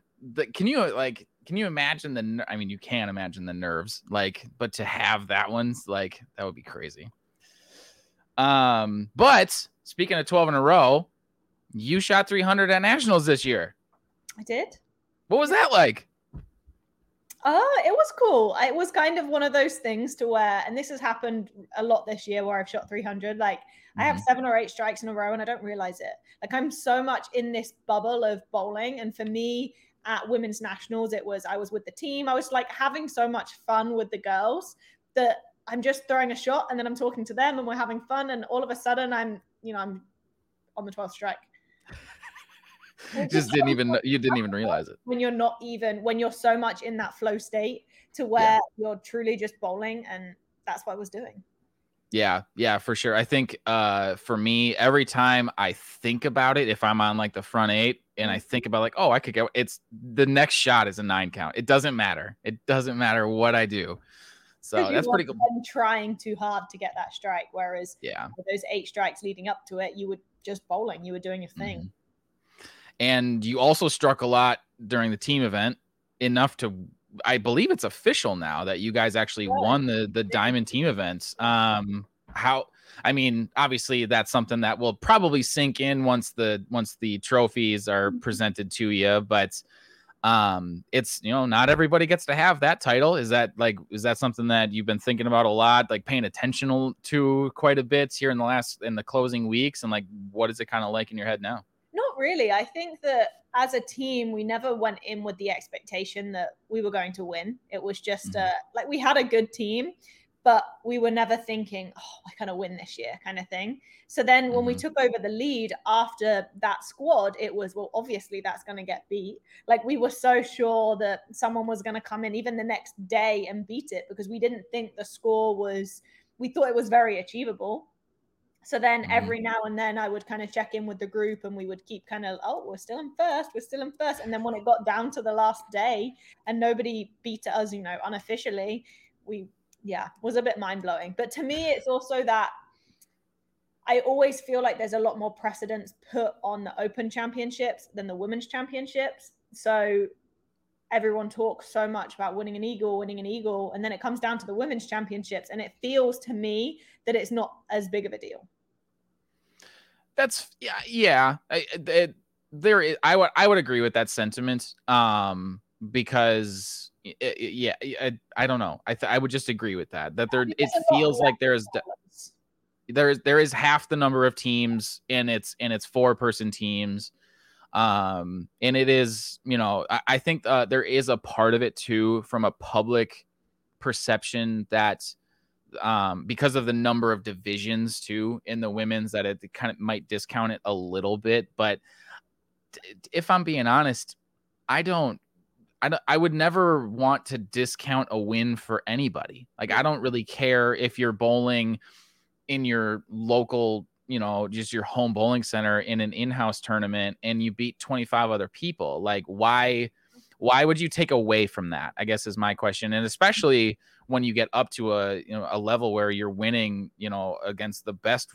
Can you like can you imagine the? I mean, you can imagine the nerves, like, but to have that one's like that would be crazy. Um, but speaking of 12 in a row, you shot 300 at nationals this year. I did. What was that like? Oh, it was cool. It was kind of one of those things to where, and this has happened a lot this year where I've shot 300. Like, mm-hmm. I have mm-hmm. seven or eight strikes in a row and I don't realize it. Like, I'm so much in this bubble of bowling. And for me, at women's nationals, it was I was with the team. I was like having so much fun with the girls that I'm just throwing a shot and then I'm talking to them and we're having fun. And all of a sudden, I'm, you know, I'm on the 12th strike just didn't even you didn't even realize it when you're not even when you're so much in that flow state to where yeah. you're truly just bowling and that's what I was doing. Yeah, yeah, for sure. I think uh for me, every time I think about it, if I'm on like the front eight and I mm-hmm. think about like, oh, I could go, it's the next shot is a nine count. It doesn't matter. It doesn't matter what I do. So that's pretty cool. I'm Trying too hard to get that strike, whereas yeah, those eight strikes leading up to it, you were just bowling. You were doing your thing. Mm-hmm. And you also struck a lot during the team event, enough to I believe it's official now that you guys actually won the the diamond team events. Um how I mean, obviously that's something that will probably sink in once the once the trophies are mm-hmm. presented to you, but um it's you know not everybody gets to have that title. Is that like is that something that you've been thinking about a lot like paying attention to quite a bit here in the last in the closing weeks? And like what is it kind of like in your head now not really. I think that as a team, we never went in with the expectation that we were going to win. It was just mm-hmm. uh, like we had a good team, but we were never thinking, oh, we're going to win this year kind of thing. So then when mm-hmm. we took over the lead after that squad, it was, well, obviously that's going to get beat. Like we were so sure that someone was going to come in even the next day and beat it because we didn't think the score was, we thought it was very achievable. So then mm-hmm. every now and then I would kind of check in with the group and we would keep kind of, oh, we're still in first, we're still in first. And then when it got down to the last day and nobody beat us, you know, unofficially, we, yeah, was a bit mind blowing. But to me, it's also that I always feel like there's a lot more precedence put on the open championships than the women's championships. So everyone talks so much about winning an eagle, winning an eagle, and then it comes down to the women's championships, and it feels to me that it's not as big of a deal. That's yeah, yeah. I, it, there is, I would I would agree with that sentiment. Um, because it, it, yeah, I, I don't know. I th- I would just agree with that. That there it feels like there is there is there is half the number of teams and it's and it's four person teams um and it is you know i, I think uh, there is a part of it too from a public perception that um because of the number of divisions too in the women's that it kind of might discount it a little bit but if i'm being honest i don't I, don't, I would never want to discount a win for anybody. Like I don't really care if you're bowling in your local, you know, just your home bowling center in an in-house tournament and you beat 25 other people. Like why why would you take away from that? I guess is my question. And especially when you get up to a, you know, a level where you're winning, you know, against the best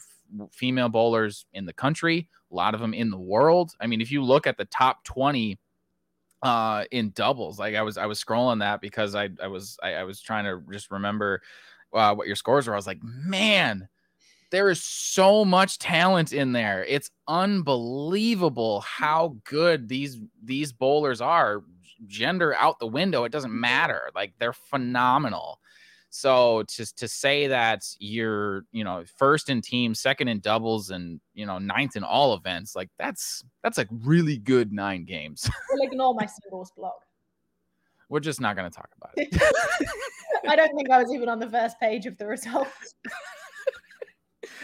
female bowlers in the country, a lot of them in the world. I mean, if you look at the top 20 uh in doubles like i was i was scrolling that because i i was i, I was trying to just remember uh, what your scores were i was like man there is so much talent in there. It's unbelievable how good these these bowlers are. Gender out the window, it doesn't mm-hmm. matter. Like they're phenomenal. So to to say that you're, you know, first in team, second in doubles, and you know, ninth in all events, like that's that's a really good nine games. We'll ignore my singles blog. We're just not going to talk about it. I don't think I was even on the first page of the results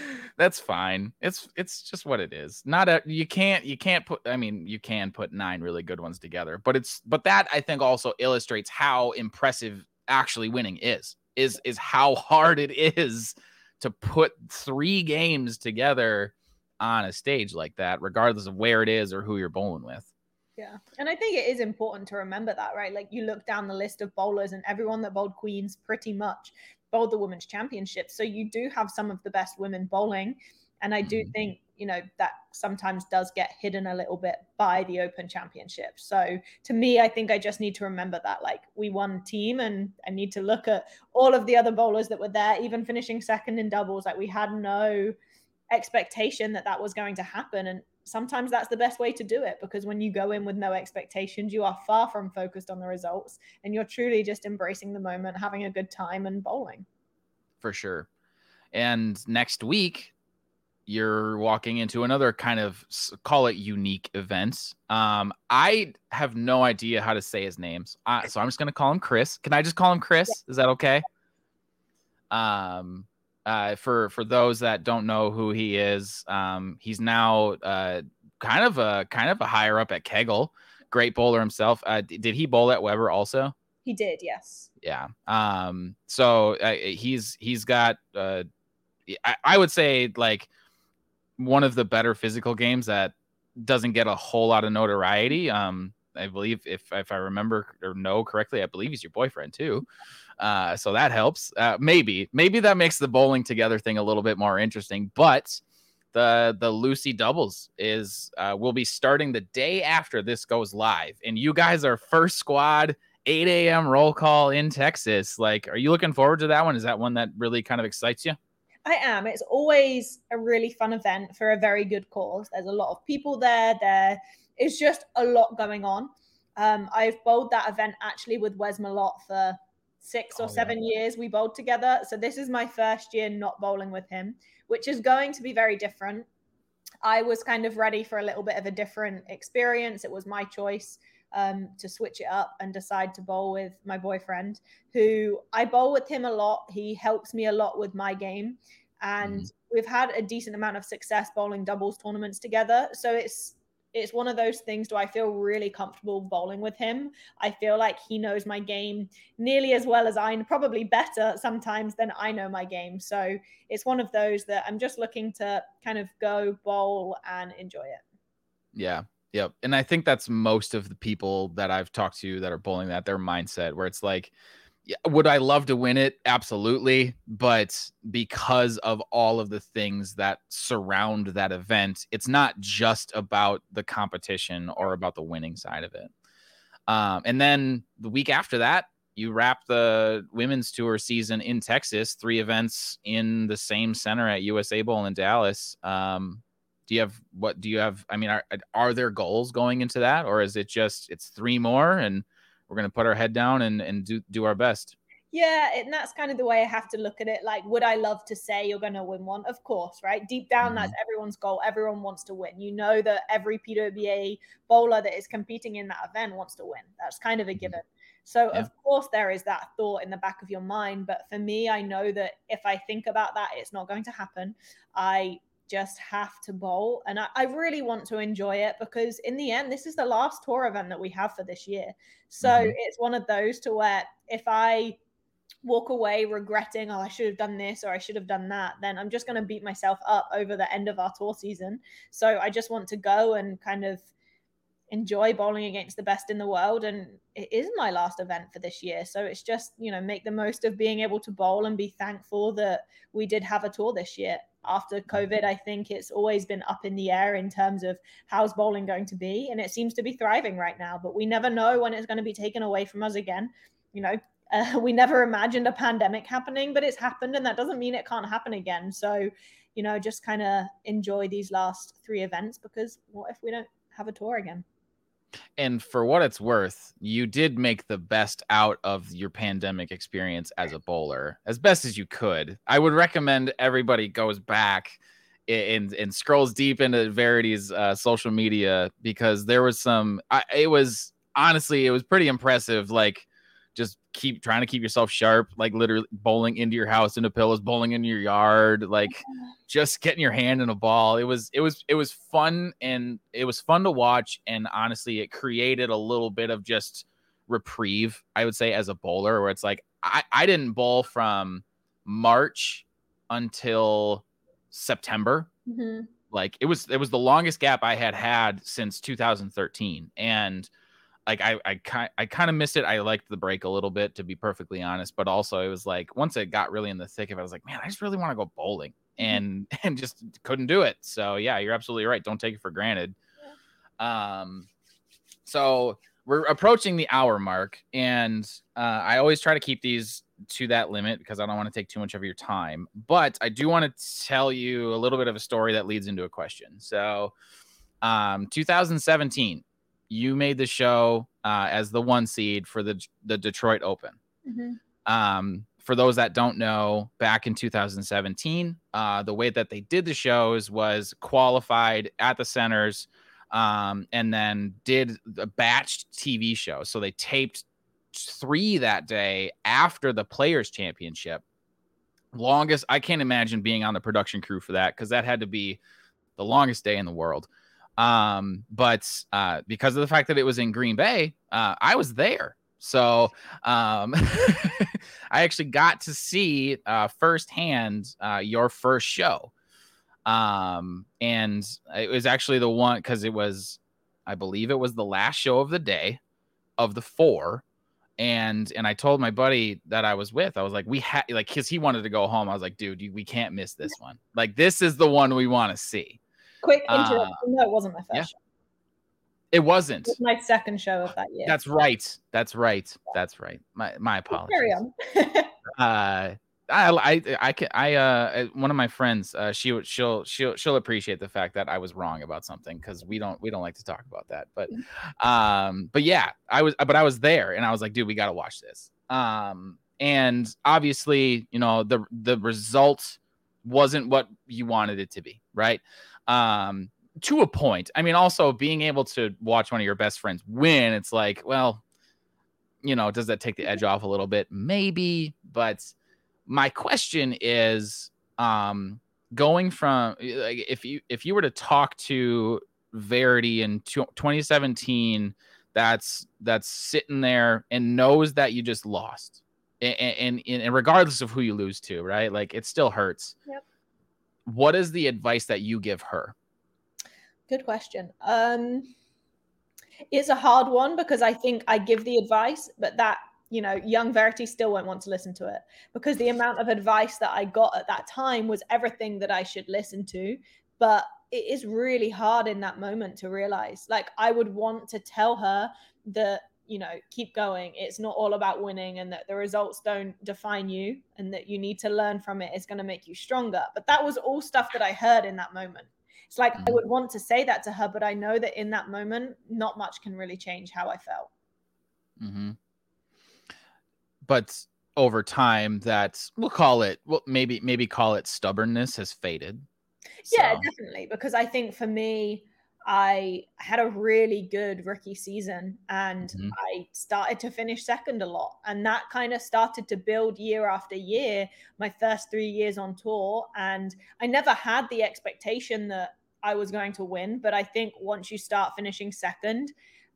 that's fine. It's it's just what it is. Not a you can't you can't put I mean you can put nine really good ones together, but it's but that I think also illustrates how impressive actually winning is. Is is how hard it is to put three games together on a stage like that, regardless of where it is or who you're bowling with. Yeah. And I think it is important to remember that, right? Like you look down the list of bowlers and everyone that bowled Queens pretty much bowled the women's championship. So you do have some of the best women bowling. And I do mm-hmm. think, you know, that sometimes does get hidden a little bit by the open championship. So to me, I think I just need to remember that like we won team and I need to look at all of the other bowlers that were there, even finishing second in doubles. Like we had no expectation that that was going to happen. And sometimes that's the best way to do it because when you go in with no expectations, you are far from focused on the results and you're truly just embracing the moment, having a good time and bowling. For sure. And next week, you're walking into another kind of call it unique event. Um, I have no idea how to say his names, uh, so I'm just gonna call him Chris. Can I just call him Chris? Is that okay? Um, uh, for for those that don't know who he is, um, he's now uh, kind of a kind of a higher up at Kegel. Great bowler himself. Uh, did he bowl at Webber also? He did, yes. Yeah. Um. So uh, he's he's got. Uh, I, I would say like one of the better physical games that doesn't get a whole lot of notoriety. Um. I believe if if I remember or know correctly, I believe he's your boyfriend too. Uh, so that helps. Uh, maybe, maybe that makes the bowling together thing a little bit more interesting. But the the Lucy doubles is uh, will be starting the day after this goes live, and you guys are first squad. 8 a.m. roll call in Texas. Like, are you looking forward to that one? Is that one that really kind of excites you? I am. It's always a really fun event for a very good cause. There's a lot of people there. There is just a lot going on. Um, I've bowled that event actually with Wes Malott for six or oh, seven yeah. years we bowled together. So this is my first year not bowling with him, which is going to be very different. I was kind of ready for a little bit of a different experience. It was my choice um, to switch it up and decide to bowl with my boyfriend, who I bowl with him a lot. He helps me a lot with my game. And mm. we've had a decent amount of success bowling doubles tournaments together. So it's it's one of those things do I feel really comfortable bowling with him? I feel like he knows my game nearly as well as I probably better sometimes than I know my game. So it's one of those that I'm just looking to kind of go bowl and enjoy it. Yeah. Yep. And I think that's most of the people that I've talked to that are bowling that their mindset where it's like would I love to win it? Absolutely. But because of all of the things that surround that event, it's not just about the competition or about the winning side of it. Um, and then the week after that, you wrap the women's tour season in Texas, three events in the same center at USA Bowl in Dallas. Um, do you have what do you have i mean are, are there goals going into that or is it just it's three more and we're going to put our head down and, and do, do our best yeah, and that's kind of the way I have to look at it. Like, would I love to say you're going to win one? Of course, right? Deep down, mm-hmm. that's everyone's goal. Everyone wants to win. You know that every PWBA bowler that is competing in that event wants to win. That's kind of a mm-hmm. given. So, yeah. of course, there is that thought in the back of your mind. But for me, I know that if I think about that, it's not going to happen. I just have to bowl. And I, I, really want to enjoy it because, in the end, this is the last tour event that we have for this year. So, mm-hmm. it's one of those to where if I walk away regretting, oh, I should have done this or I should have done that, then I'm just going to beat myself up over the end of our tour season. So I just want to go and kind of enjoy bowling against the best in the world. And it is my last event for this year. So it's just, you know, make the most of being able to bowl and be thankful that we did have a tour this year. After COVID, I think it's always been up in the air in terms of how's bowling going to be. And it seems to be thriving right now, but we never know when it's going to be taken away from us again. You know, uh, we never imagined a pandemic happening, but it's happened, and that doesn't mean it can't happen again. So, you know, just kind of enjoy these last three events because what if we don't have a tour again? And for what it's worth, you did make the best out of your pandemic experience as a bowler, as best as you could. I would recommend everybody goes back and and scrolls deep into Verity's uh, social media because there was some. I, it was honestly, it was pretty impressive. Like just keep trying to keep yourself sharp, like literally bowling into your house into pillows, bowling in your yard, like just getting your hand in a ball. It was it was it was fun and it was fun to watch and honestly it created a little bit of just reprieve, I would say, as a bowler, where it's like I, I didn't bowl from March until September. Mm-hmm. Like it was it was the longest gap I had had since 2013 and like I I kind I kind of missed it. I liked the break a little bit to be perfectly honest, but also it was like once it got really in the thick of it, I was like, man, I just really want to go bowling mm-hmm. and and just couldn't do it. So yeah, you're absolutely right. Don't take it for granted. Yeah. Um, so we're approaching the hour mark, and uh, I always try to keep these to that limit because I don't want to take too much of your time. But I do want to tell you a little bit of a story that leads into a question. So, um, 2017 you made the show uh, as the one seed for the the Detroit Open. Mm-hmm. Um, for those that don't know, back in 2017, uh, the way that they did the shows was qualified at the centers um, and then did a batched TV show. So they taped three that day after the Players Championship. Longest, I can't imagine being on the production crew for that because that had to be the longest day in the world. Um, but uh, because of the fact that it was in Green Bay, uh, I was there. So um, I actually got to see uh, firsthand uh, your first show. Um, and it was actually the one because it was, I believe it was the last show of the day of the four. And and I told my buddy that I was with, I was like, we had like because he wanted to go home. I was like, dude, you, we can't miss this one. Like this is the one we want to see. Quick uh, interruption. Uh, no, it wasn't my first yeah. show. It wasn't. It was my second show of that year. That's right. That's right. That's right. My my apologies. Carry on. uh, I I I can I uh one of my friends uh she she'll she'll she'll appreciate the fact that I was wrong about something because we don't we don't like to talk about that but mm. um but yeah I was but I was there and I was like dude we got to watch this um and obviously you know the the result wasn't what you wanted it to be right um, to a point. I mean, also being able to watch one of your best friends win, it's like, well, you know, does that take the edge off a little bit? Maybe, but my question is, um, going from like if you if you were to talk to Verity in 2017, that's that's sitting there and knows that you just lost, and, and, and regardless of who you lose to, right? Like it still hurts. Yep what is the advice that you give her? Good question. Um, it's a hard one because I think I give the advice, but that you know, young Verity still won't want to listen to it because the amount of advice that I got at that time was everything that I should listen to. But it is really hard in that moment to realize. Like, I would want to tell her that you know, keep going. It's not all about winning and that the results don't define you and that you need to learn from it is going to make you stronger. But that was all stuff that I heard in that moment. It's like. I would want to say that to her, but I know that in that moment, not much can really change how I felt. Mm-hmm. But over time, that we'll call it, well, maybe maybe call it stubbornness has faded. Yeah, so. definitely. Because I think for me, I had a really good rookie season and mm-hmm. I started to finish second a lot. And that kind of started to build year after year, my first three years on tour. And I never had the expectation that I was going to win. But I think once you start finishing second,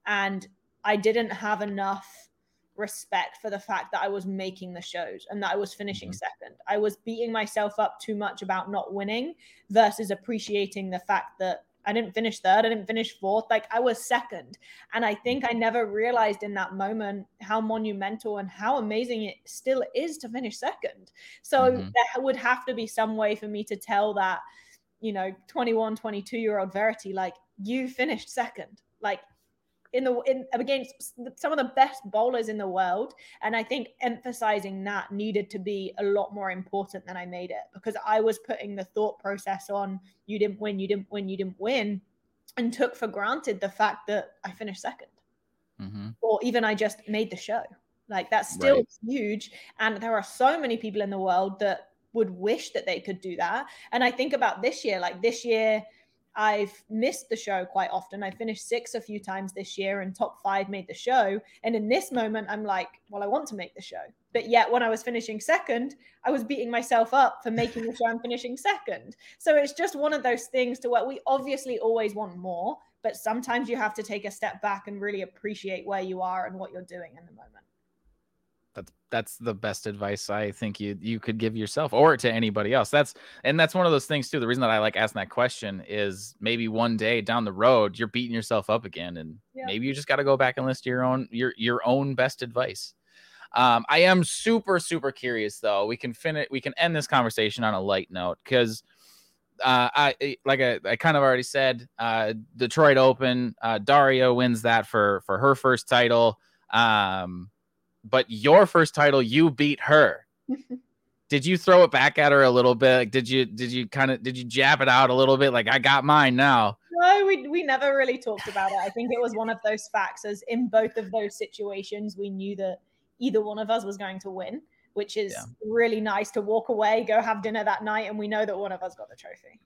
and I didn't have enough respect for the fact that I was making the shows and that I was finishing mm-hmm. second. I was beating myself up too much about not winning versus appreciating the fact that I didn't finish third. I didn't finish fourth. Like I was second. And I think I never realized in that moment how monumental and how amazing it still is to finish second. So mm-hmm. there would have to be some way for me to tell that, you know, 21, 22 year old Verity, like you finished second. Like in the in against some of the best bowlers in the world. And i think emphasizing that needed to be a lot more important than i made it because i was putting the thought process on you didn't win you didn't win you didn't win and took for granted the fact that i finished 2nd mm-hmm. or even i just made the show. Like that's still right. huge. And there are so many people in the world that would wish that they could do that. And i think about this year like this year I've missed the show quite often. I finished six a few times this year and top five made the show. And in this moment, I'm like, well, I want to make the show. But yet, when I was finishing second, I was beating myself up for making the show and finishing second. So it's just one of those things to where we obviously always want more, but sometimes you have to take a step back and really appreciate where you are and what you're doing in the moment that's that's the best advice I think you you could give yourself or to anybody else. That's and that's one of those things too. The reason that I like asking that question is maybe one day down the road you're beating yourself up again, and yeah. maybe you just got to go back and list your own your your own best advice. Um, I am super super curious though. We can finish we can end this conversation on a light note because uh, I like I, I kind of already said uh, Detroit Open. Uh, Daria wins that for for her first title. Um, but your first title, you beat her. did you throw it back at her a little bit? Like, did you did you kind of did you jab it out a little bit? Like I got mine now. No, we we never really talked about it. I think it was one of those facts. As in both of those situations, we knew that either one of us was going to win, which is yeah. really nice to walk away, go have dinner that night, and we know that one of us got the trophy.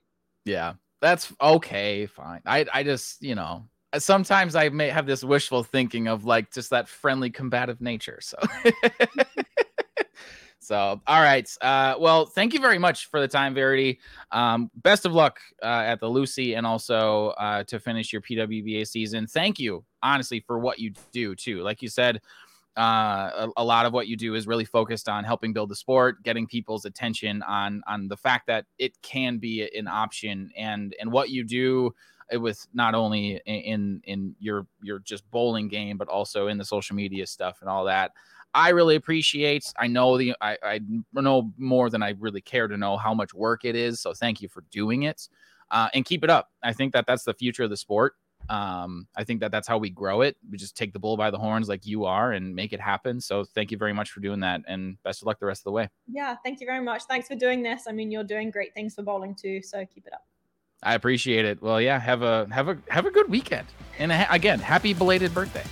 Yeah, that's okay, fine. I I just you know sometimes I may have this wishful thinking of like just that friendly combative nature. So So, all right. Uh, well, thank you very much for the time, Verity. Um, best of luck uh, at the Lucy and also uh, to finish your PWBA season. Thank you, honestly, for what you do, too. Like you said, uh, a, a, lot of what you do is really focused on helping build the sport, getting people's attention on on the fact that it can be an option, and and what you do with not only in in your your just bowling game, but also in the social media stuff and all that. I really appreciate. I know the I, I know more than I really care to know how much work it is. So thank you for doing it, uh, and keep it up. I think that that's the future of the sport. Um, I think that that's how we grow it. We just take the bull by the horns like you are and make it happen. So thank you very much for doing that, and best of luck the rest of the way. Yeah, thank you very much. Thanks for doing this. I mean, you're doing great things for bowling too. So keep it up. I appreciate it. Well, yeah, have a have a have a good weekend, and again, happy belated birthday.